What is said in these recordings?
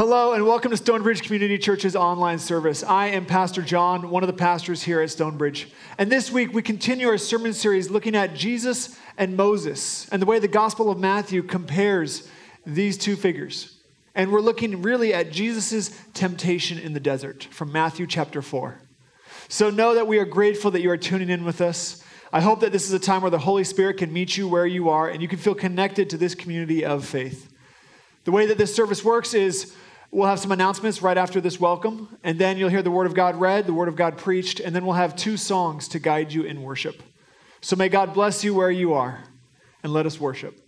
Hello and welcome to Stonebridge Community Church's online service. I am Pastor John, one of the pastors here at Stonebridge. And this week we continue our sermon series looking at Jesus and Moses and the way the Gospel of Matthew compares these two figures. And we're looking really at Jesus' temptation in the desert from Matthew chapter 4. So know that we are grateful that you are tuning in with us. I hope that this is a time where the Holy Spirit can meet you where you are and you can feel connected to this community of faith. The way that this service works is We'll have some announcements right after this welcome, and then you'll hear the Word of God read, the Word of God preached, and then we'll have two songs to guide you in worship. So may God bless you where you are, and let us worship.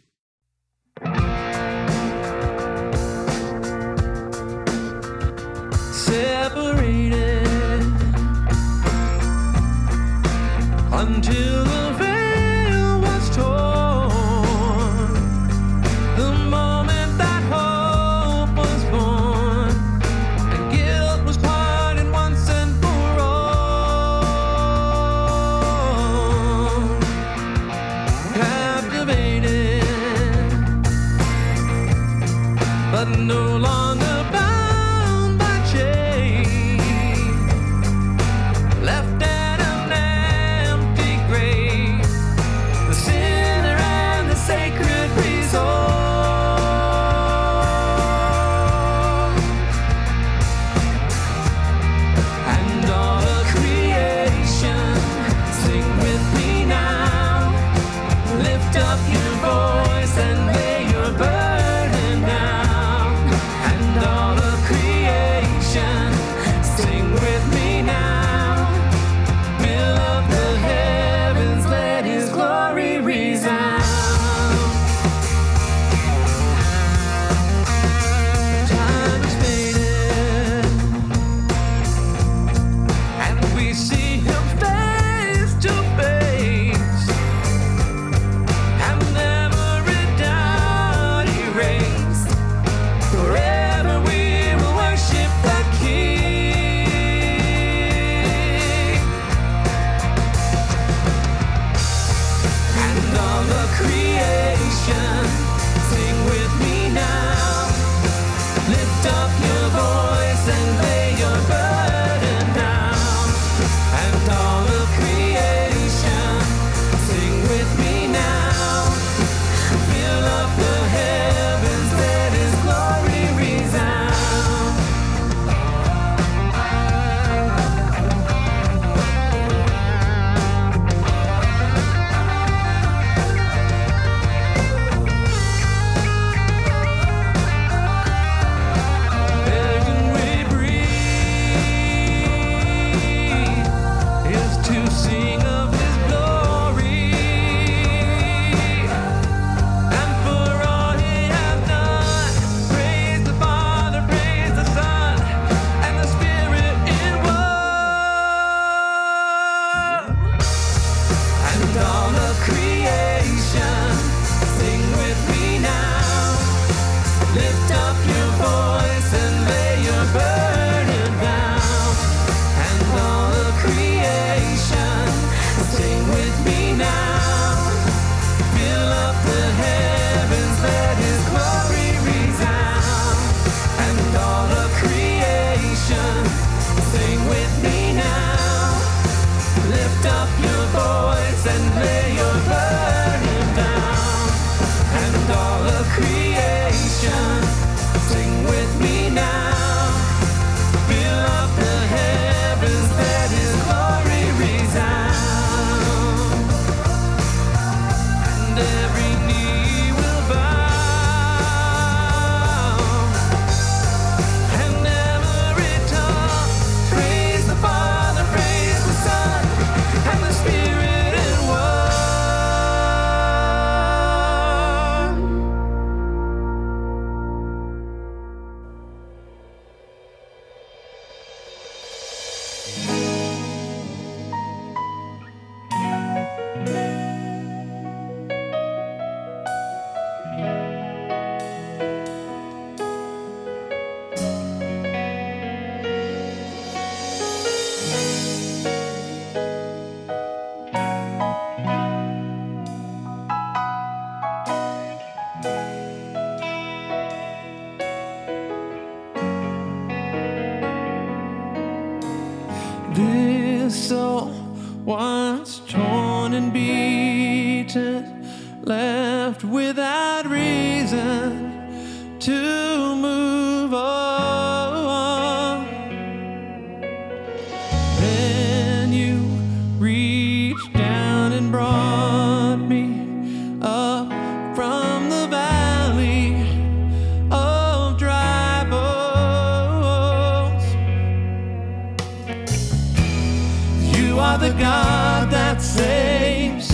That saves.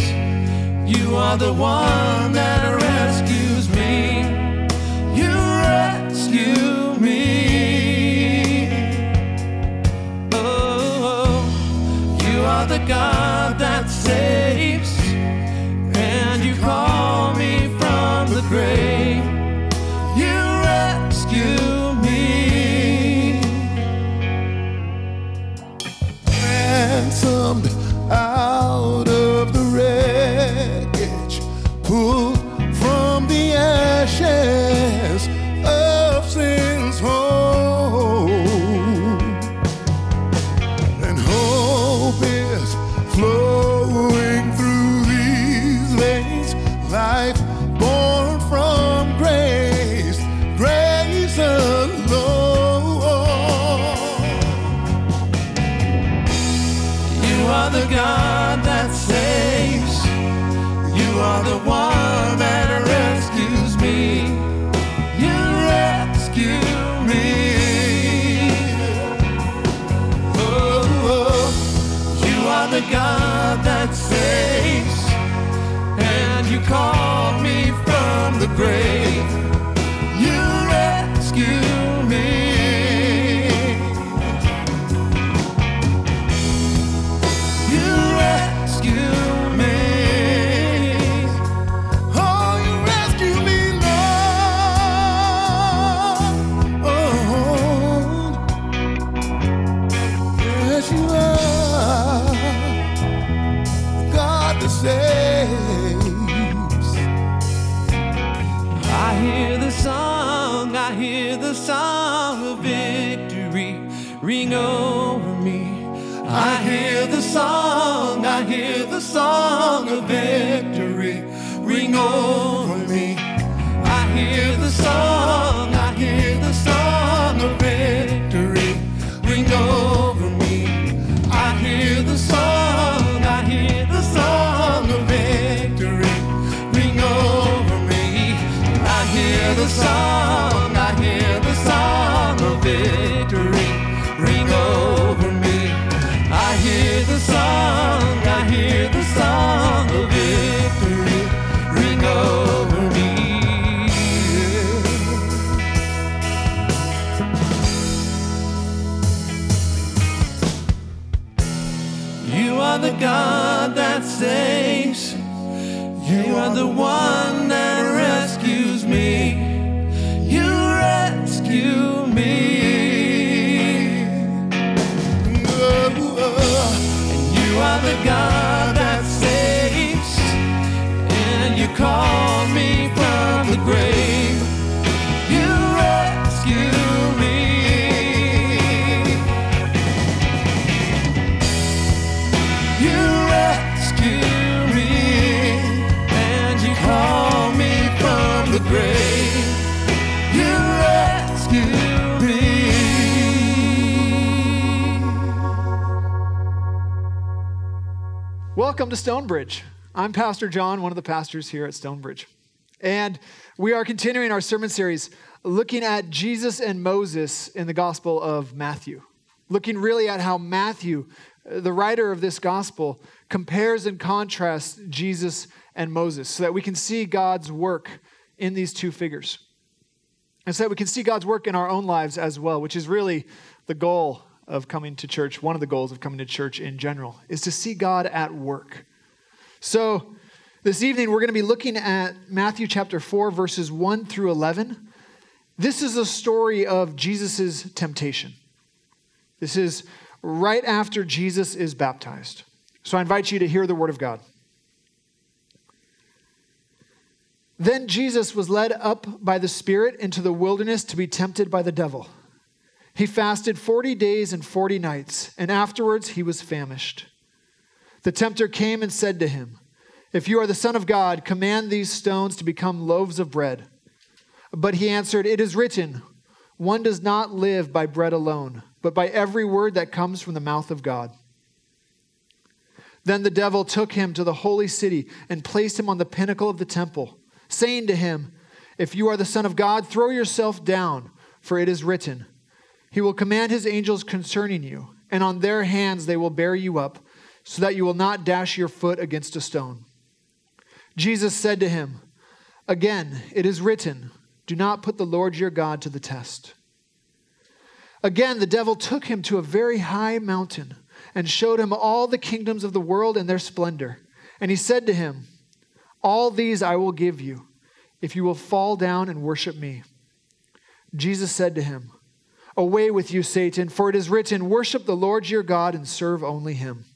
You are the one that rescues me. You rescue me. Oh, you are the God are the God that saves. You are the one I hear the song of victory ring over me. I hear the song, I hear the song of victory ring over me. I hear the song, I hear the song of victory ring over me. I hear the song, I hear the song of victory ring over me. I hear the song, God that saves. You are the one that rescues me. Welcome to Stonebridge. I'm Pastor John, one of the pastors here at Stonebridge. And we are continuing our sermon series looking at Jesus and Moses in the Gospel of Matthew. Looking really at how Matthew, the writer of this gospel, compares and contrasts Jesus and Moses so that we can see God's work in these two figures. And so that we can see God's work in our own lives as well, which is really the goal of coming to church. One of the goals of coming to church in general is to see God at work. So, this evening we're going to be looking at Matthew chapter 4, verses 1 through 11. This is a story of Jesus' temptation. This is right after Jesus is baptized. So, I invite you to hear the word of God. Then Jesus was led up by the Spirit into the wilderness to be tempted by the devil. He fasted 40 days and 40 nights, and afterwards he was famished. The tempter came and said to him, If you are the Son of God, command these stones to become loaves of bread. But he answered, It is written, One does not live by bread alone, but by every word that comes from the mouth of God. Then the devil took him to the holy city and placed him on the pinnacle of the temple, saying to him, If you are the Son of God, throw yourself down, for it is written, He will command His angels concerning you, and on their hands they will bear you up, so that you will not dash your foot against a stone. Jesus said to him, Again, it is written, Do not put the Lord your God to the test. Again, the devil took him to a very high mountain and showed him all the kingdoms of the world and their splendor. And he said to him, All these I will give you, if you will fall down and worship me. Jesus said to him, Away with you, Satan, for it is written, Worship the Lord your God and serve only him.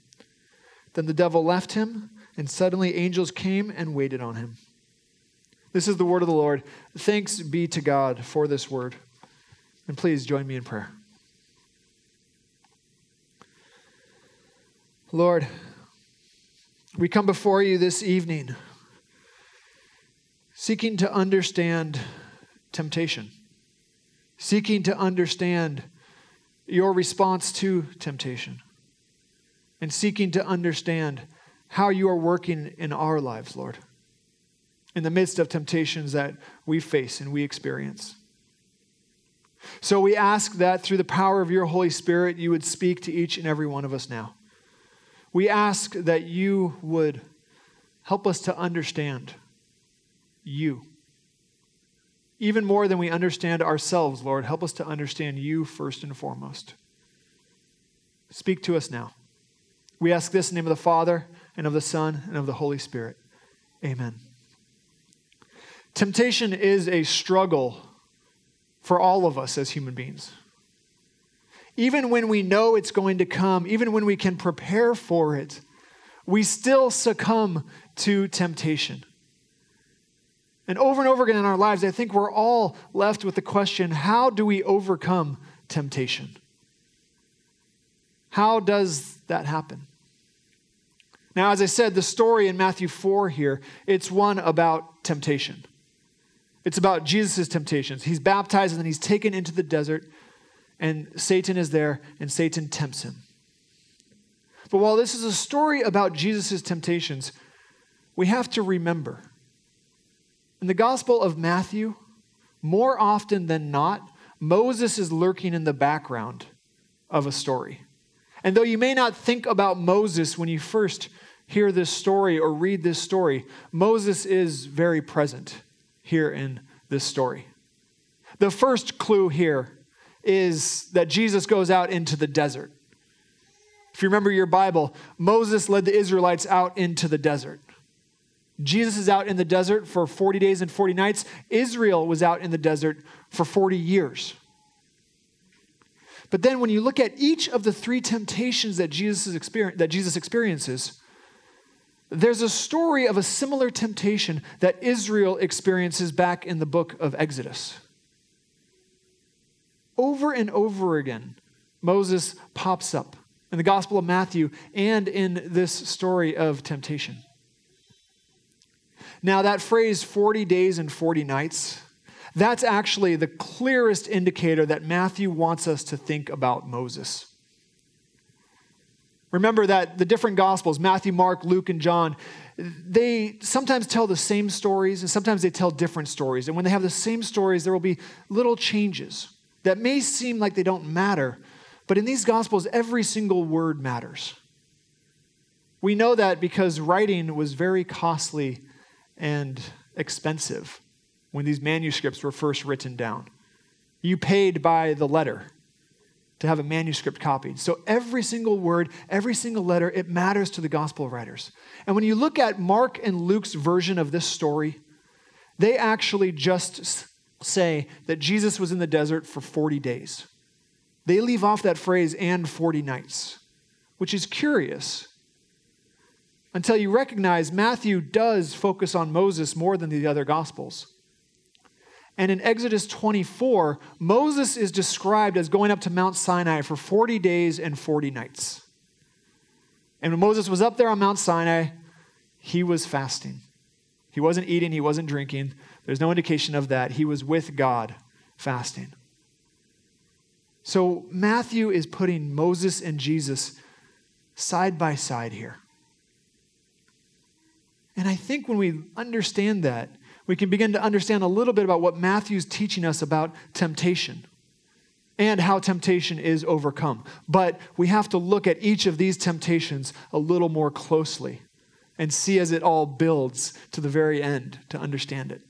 Then the devil left him, and suddenly angels came and waited on him. This is the word of the Lord. Thanks be to God for this word. And please join me in prayer. Lord, we come before you this evening seeking to understand temptation, seeking to understand your response to temptation, and seeking to understand how you are working in our lives, Lord, in the midst of temptations that we face and we experience. So we ask that through the power of your Holy Spirit, you would speak to each and every one of us now. We ask that you would help us to understand you. Even more than we understand ourselves, Lord, help us to understand you first and foremost. Speak to us now. We ask this in the name of the Father, and of the Son, and of the Holy Spirit. Amen. Temptation is a struggle for all of us as human beings. Even when we know it's going to come, even when we can prepare for it, we still succumb to temptation. And over and over again in our lives, I think we're all left with the question how do we overcome temptation? How does that happen? Now, as I said, the story in Matthew 4 here, it's one about temptation. It's about Jesus' temptations. He's baptized and then he's taken into the desert, and Satan is there, and Satan tempts him. But while this is a story about Jesus' temptations, we have to remember in the Gospel of Matthew, more often than not, Moses is lurking in the background of a story. And though you may not think about Moses when you first hear this story or read this story, Moses is very present here in this story. The first clue here is that Jesus goes out into the desert. If you remember your Bible, Moses led the Israelites out into the desert. Jesus is out in the desert for 40 days and 40 nights. Israel was out in the desert for 40 years. But then when you look at each of the three temptations that Jesus, experience, that Jesus experiences, there's a story of a similar temptation that Israel experiences back in the book of Exodus. Over and over again, Moses pops up in the Gospel of Matthew and in this story of temptation. Now, that phrase, 40 days and 40 nights, that's actually the clearest indicator that Matthew wants us to think about Moses. Remember that the different Gospels, Matthew, Mark, Luke, and John, they sometimes tell the same stories and sometimes they tell different stories. And when they have the same stories, there will be little changes that may seem like they don't matter, but in these Gospels, every single word matters. We know that because writing was very costly and expensive when these manuscripts were first written down. You paid by the letter to have a manuscript copied. So every single word, every single letter, it matters to the gospel writers. And when you look at Mark and Luke's version of this story, they actually just say that Jesus was in the desert for 40 days. They leave off that phrase and 40 nights, which is curious until you recognize Matthew does focus on Moses more than the other Gospels. And in Exodus 24, Moses is described as going up to Mount Sinai for 40 days and 40 nights. And when Moses was up there on Mount Sinai, he was fasting. He wasn't eating, he wasn't drinking. There's no indication of that. He was with God fasting. So Matthew is putting Moses and Jesus side by side here. And I think when we understand that, we can begin to understand a little bit about what Matthew's teaching us about temptation and how temptation is overcome. But we have to look at each of these temptations a little more closely and see as it all builds to the very end to understand it.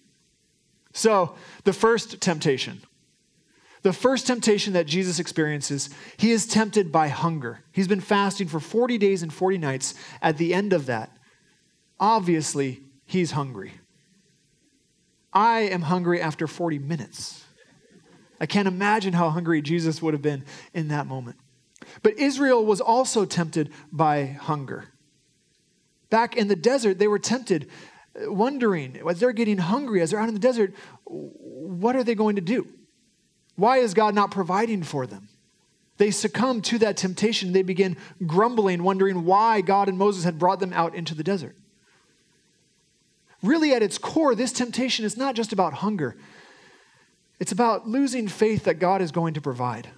So, the first temptation. The first temptation that Jesus experiences, he is tempted by hunger. He's been fasting for 40 days and 40 nights. At the end of that, obviously, he's hungry. I am hungry after 40 minutes. I can't imagine how hungry Jesus would have been in that moment. But Israel was also tempted by hunger. Back in the desert, they were tempted, uh, wondering as they're getting hungry, as they're out in the desert, what are they going to do? Why is God not providing for them? They succumb to that temptation. They begin grumbling, wondering why God and Moses had brought them out into the desert. Really, at its core, this temptation is not just about hunger, it's about losing faith that God is going to provide.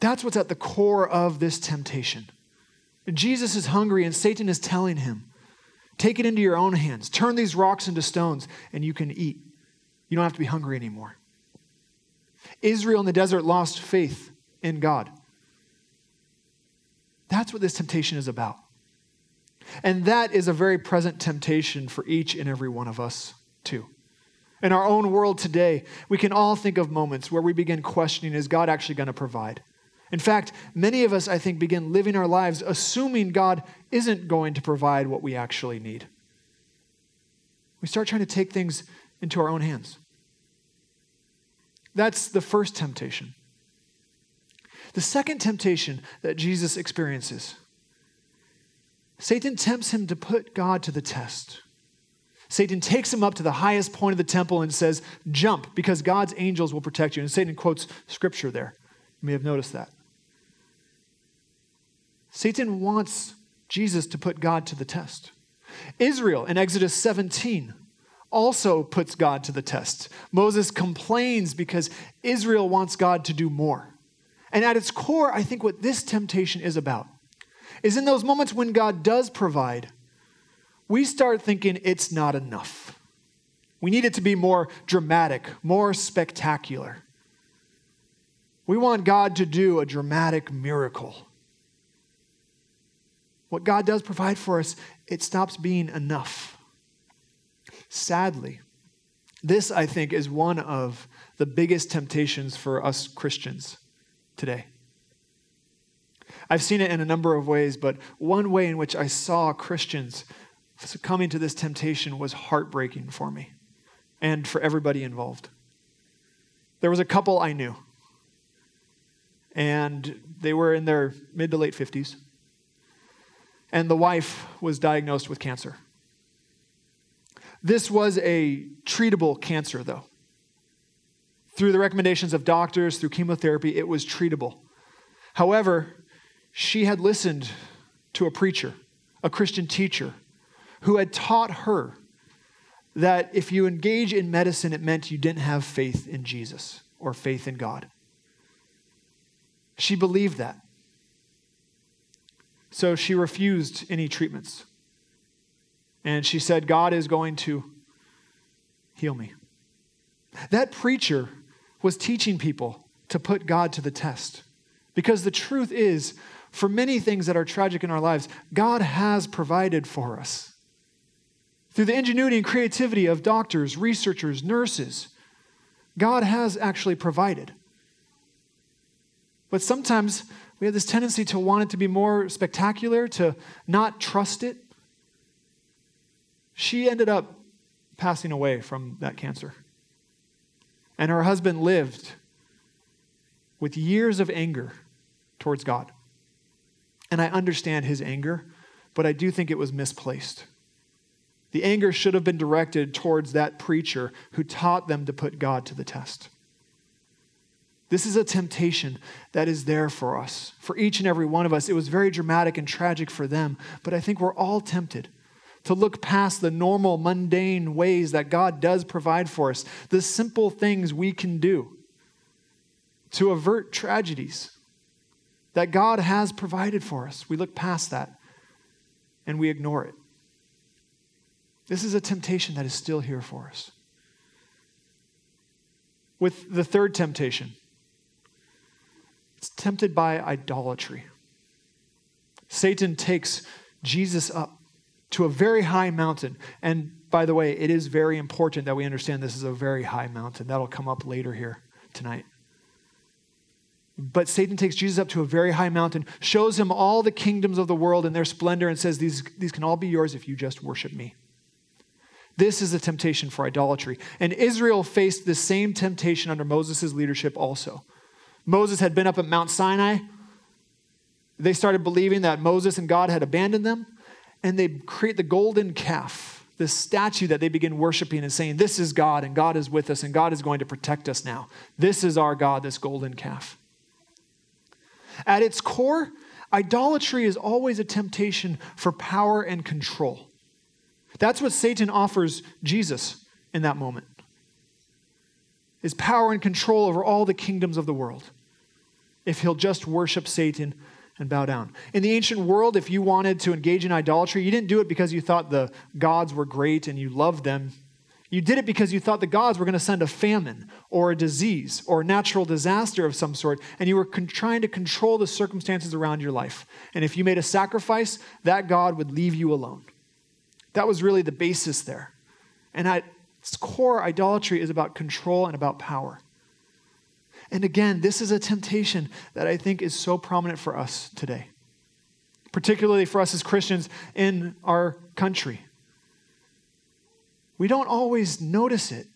That's what's at the core of this temptation. Jesus is hungry, and Satan is telling him, Take it into your own hands. Turn these rocks into stones, and you can eat. You don't have to be hungry anymore. Israel in the desert lost faith in God. That's what this temptation is about. And that is a very present temptation for each and every one of us, too. In our own world today, we can all think of moments where we begin questioning is God actually going to provide? In fact, many of us, I think, begin living our lives assuming God isn't going to provide what we actually need. We start trying to take things into our own hands. That's the first temptation. The second temptation that Jesus experiences Satan tempts him to put God to the test. Satan takes him up to the highest point of the temple and says, Jump, because God's angels will protect you. And Satan quotes scripture there. You may have noticed that. Satan wants Jesus to put God to the test. Israel in Exodus 17 also puts God to the test. Moses complains because Israel wants God to do more. And at its core, I think what this temptation is about is in those moments when God does provide, we start thinking it's not enough. We need it to be more dramatic, more spectacular. We want God to do a dramatic miracle. What God does provide for us, it stops being enough. Sadly, this, I think, is one of the biggest temptations for us Christians today. I've seen it in a number of ways, but one way in which I saw Christians succumbing to this temptation was heartbreaking for me and for everybody involved. There was a couple I knew, and they were in their mid to late 50s, and the wife was diagnosed with cancer. This was a treatable cancer, though. Through the recommendations of doctors, through chemotherapy, it was treatable. However, she had listened to a preacher, a Christian teacher, who had taught her that if you engage in medicine, it meant you didn't have faith in Jesus or faith in God. She believed that. So she refused any treatments. And she said, God is going to heal me. That preacher was teaching people to put God to the test. Because the truth is, for many things that are tragic in our lives, God has provided for us. Through the ingenuity and creativity of doctors, researchers, nurses, God has actually provided. But sometimes we have this tendency to want it to be more spectacular, to not trust it. She ended up passing away from that cancer. And her husband lived with years of anger towards God. And I understand his anger, but I do think it was misplaced. The anger should have been directed towards that preacher who taught them to put God to the test. This is a temptation that is there for us. For each and every one of us, it was very dramatic and tragic for them, but I think we're all tempted to look past the normal, mundane ways that God does provide for us, the simple things we can do to avert tragedies that God has provided for us. We look past that and we ignore it. This is a temptation that is still here for us. With the third temptation, it's tempted by idolatry. Satan takes Jesus up to a very high mountain. And by the way, it is very important that we understand this is a very high mountain. That'll come up later here tonight. But Satan takes Jesus up to a very high mountain, shows him all the kingdoms of the world and their splendor, and says, These, these can all be yours if you just worship me. This is a temptation for idolatry. And Israel faced the same temptation under Moses' leadership also. Moses had been up at Mount Sinai. They started believing that Moses and God had abandoned them, and they create the golden calf, this statue that they begin worshiping and saying, This is God, and God is with us, and God is going to protect us now. This is our God, this golden calf. At its core, idolatry is always a temptation for power and control. That's what Satan offers Jesus in that moment. Is power and control over all the kingdoms of the world. If he'll just worship Satan and bow down. In the ancient world, if you wanted to engage in idolatry, you didn't do it because you thought the gods were great and you loved them. You did it because you thought the gods were going to send a famine or a disease or a natural disaster of some sort, and you were con- trying to control the circumstances around your life. And if you made a sacrifice, that God would leave you alone. That was really the basis there. And at its core, idolatry is about control and about power. And again, this is a temptation that I think is so prominent for us today, particularly for us as Christians in our country. We don't always notice it,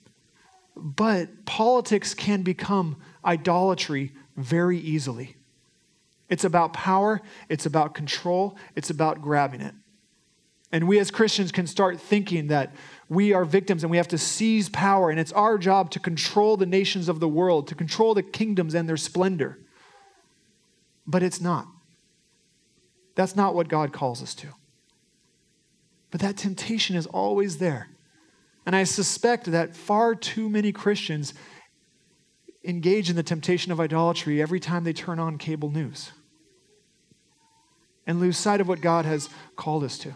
but politics can become idolatry very easily. It's about power, it's about control, it's about grabbing it. And we as Christians can start thinking that we are victims and we have to seize power, and it's our job to control the nations of the world, to control the kingdoms and their splendor. But it's not. That's not what God calls us to. But that temptation is always there. And I suspect that far too many Christians engage in the temptation of idolatry every time they turn on cable news and lose sight of what God has called us to.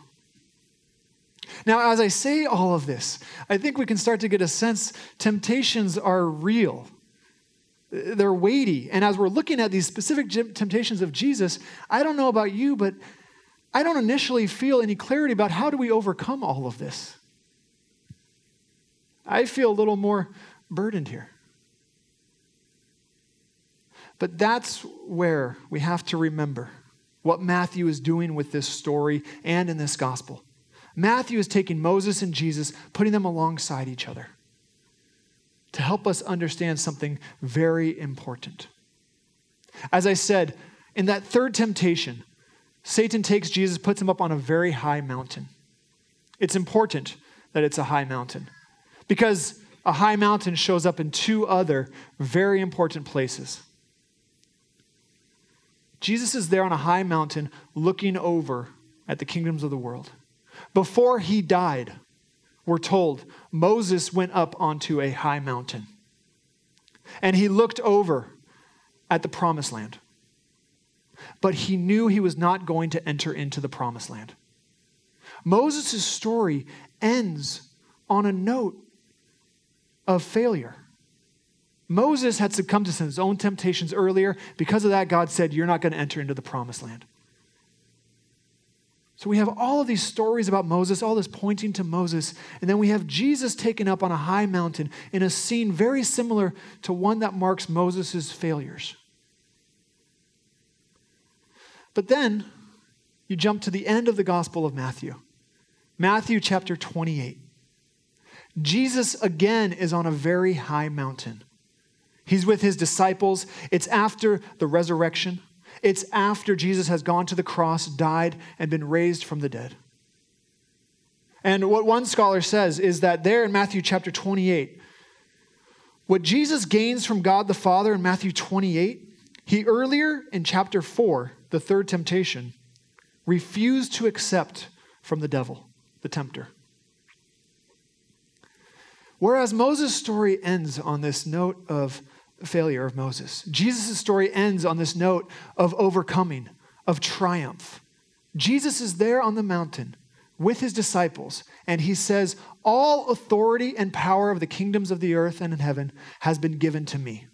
Now, as I say all of this, I think we can start to get a sense temptations are real. They're weighty. And as we're looking at these specific temptations of Jesus, I don't know about you, but I don't initially feel any clarity about how do we overcome all of this. I feel a little more burdened here. But that's where we have to remember what Matthew is doing with this story and in this gospel. Matthew is taking Moses and Jesus, putting them alongside each other to help us understand something very important. As I said, in that third temptation, Satan takes Jesus, puts him up on a very high mountain. It's important that it's a high mountain because a high mountain shows up in two other very important places. Jesus is there on a high mountain looking over at the kingdoms of the world. Before he died, we're told Moses went up onto a high mountain and he looked over at the promised land. But he knew he was not going to enter into the promised land. Moses' story ends on a note of failure. Moses had succumbed to his own temptations earlier. Because of that, God said, You're not going to enter into the promised land. So we have all of these stories about Moses, all this pointing to Moses, and then we have Jesus taken up on a high mountain in a scene very similar to one that marks Moses' failures. But then you jump to the end of the Gospel of Matthew, Matthew chapter 28. Jesus again is on a very high mountain. He's with his disciples. It's after the resurrection. It's after Jesus has gone to the cross, died, and been raised from the dead. And what one scholar says is that there in Matthew chapter 28, what Jesus gains from God the Father in Matthew 28, he earlier in chapter 4, the third temptation, refused to accept from the devil, the tempter. Whereas Moses' story ends on this note of failure of Moses, Jesus' story ends on this note of overcoming, of triumph. Jesus is there on the mountain with his disciples, and he says, All authority and power of the kingdoms of the earth and in heaven has been given to me.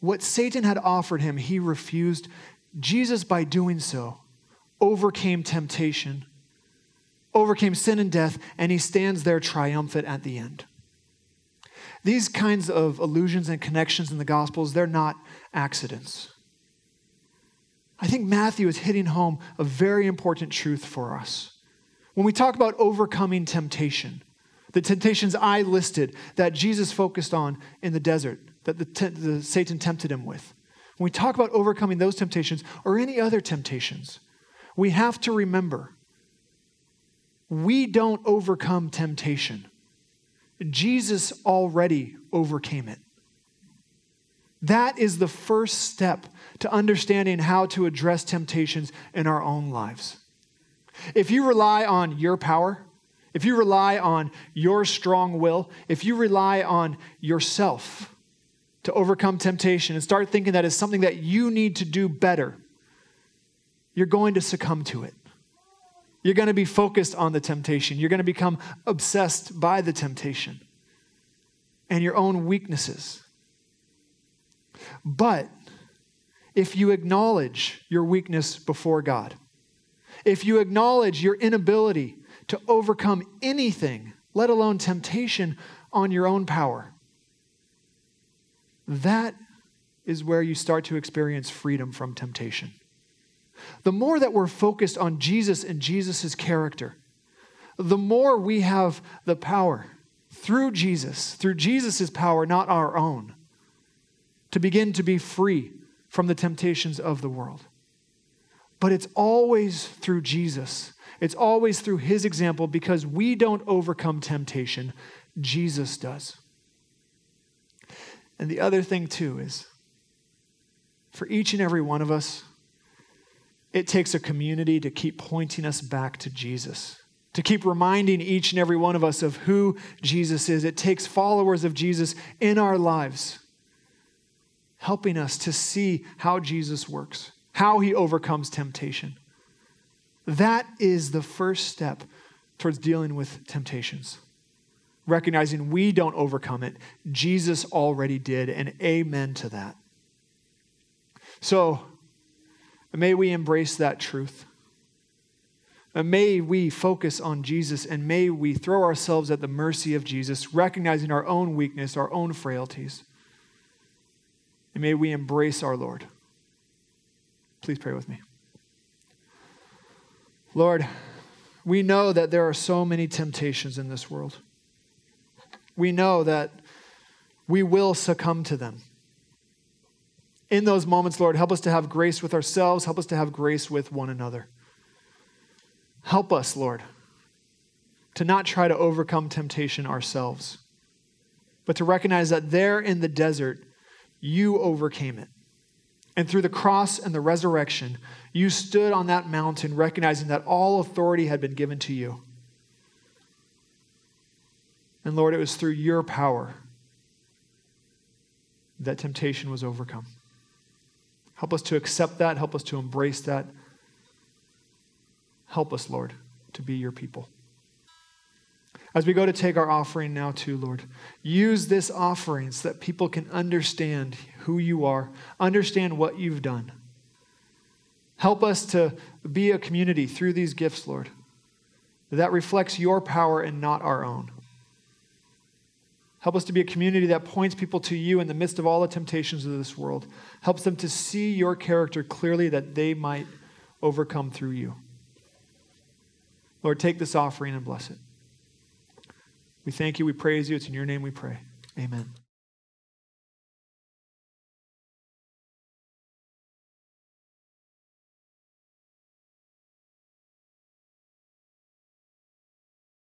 What Satan had offered him, he refused. Jesus, by doing so, overcame temptation, overcame sin and death, and he stands there triumphant at the end. These kinds of allusions and connections in the Gospels, they're not accidents. I think Matthew is hitting home a very important truth for us. When we talk about overcoming temptation, the temptations I listed that Jesus focused on in the desert, that the, te- the Satan tempted him with. When we talk about overcoming those temptations or any other temptations, we have to remember we don't overcome temptation. Jesus already overcame it. That is the first step to understanding how to address temptations in our own lives. If you rely on your power, if you rely on your strong will, if you rely on yourself to overcome temptation and start thinking that is something that you need to do better, you're going to succumb to it. You're going to be focused on the temptation. You're going to become obsessed by the temptation and your own weaknesses. But if you acknowledge your weakness before God, if you acknowledge your inability to overcome anything, let alone temptation, on your own power, that is where you start to experience freedom from temptation. The more that we're focused on Jesus and Jesus' character, the more we have the power through Jesus, through Jesus' power, not our own, to begin to be free from the temptations of the world. But it's always through Jesus. It's always through his example because we don't overcome temptation, Jesus does. And the other thing, too, is for each and every one of us, it takes a community to keep pointing us back to Jesus, to keep reminding each and every one of us of who Jesus is. It takes followers of Jesus in our lives, helping us to see how Jesus works, how he overcomes temptation. That is the first step towards dealing with temptations. Recognizing we don't overcome it, Jesus already did, and amen to that. So, may we embrace that truth. And may we focus on Jesus and may we throw ourselves at the mercy of Jesus, recognizing our own weakness, our own frailties. And may we embrace our Lord. Please pray with me. Lord, we know that there are so many temptations in this world. We know that we will succumb to them. In those moments, Lord, help us to have grace with ourselves, help us to have grace with one another. Help us, Lord, to not try to overcome temptation ourselves, but to recognize that there in the desert, you overcame it. And through the cross and the resurrection, you stood on that mountain recognizing that all authority had been given to you. And Lord, it was through your power that temptation was overcome. Help us to accept that. Help us to embrace that. Help us, Lord, to be your people. As we go to take our offering now, too, Lord, use this offering so that people can understand who you are, understand what you've done. Help us to be a community through these gifts, Lord, that reflects your power and not our own. Help us to be a community that points people to you in the midst of all the temptations of this world. Helps them to see your character clearly that they might overcome through you. Lord, take this offering and bless it. We thank you. We praise you. It's in your name we pray. Amen.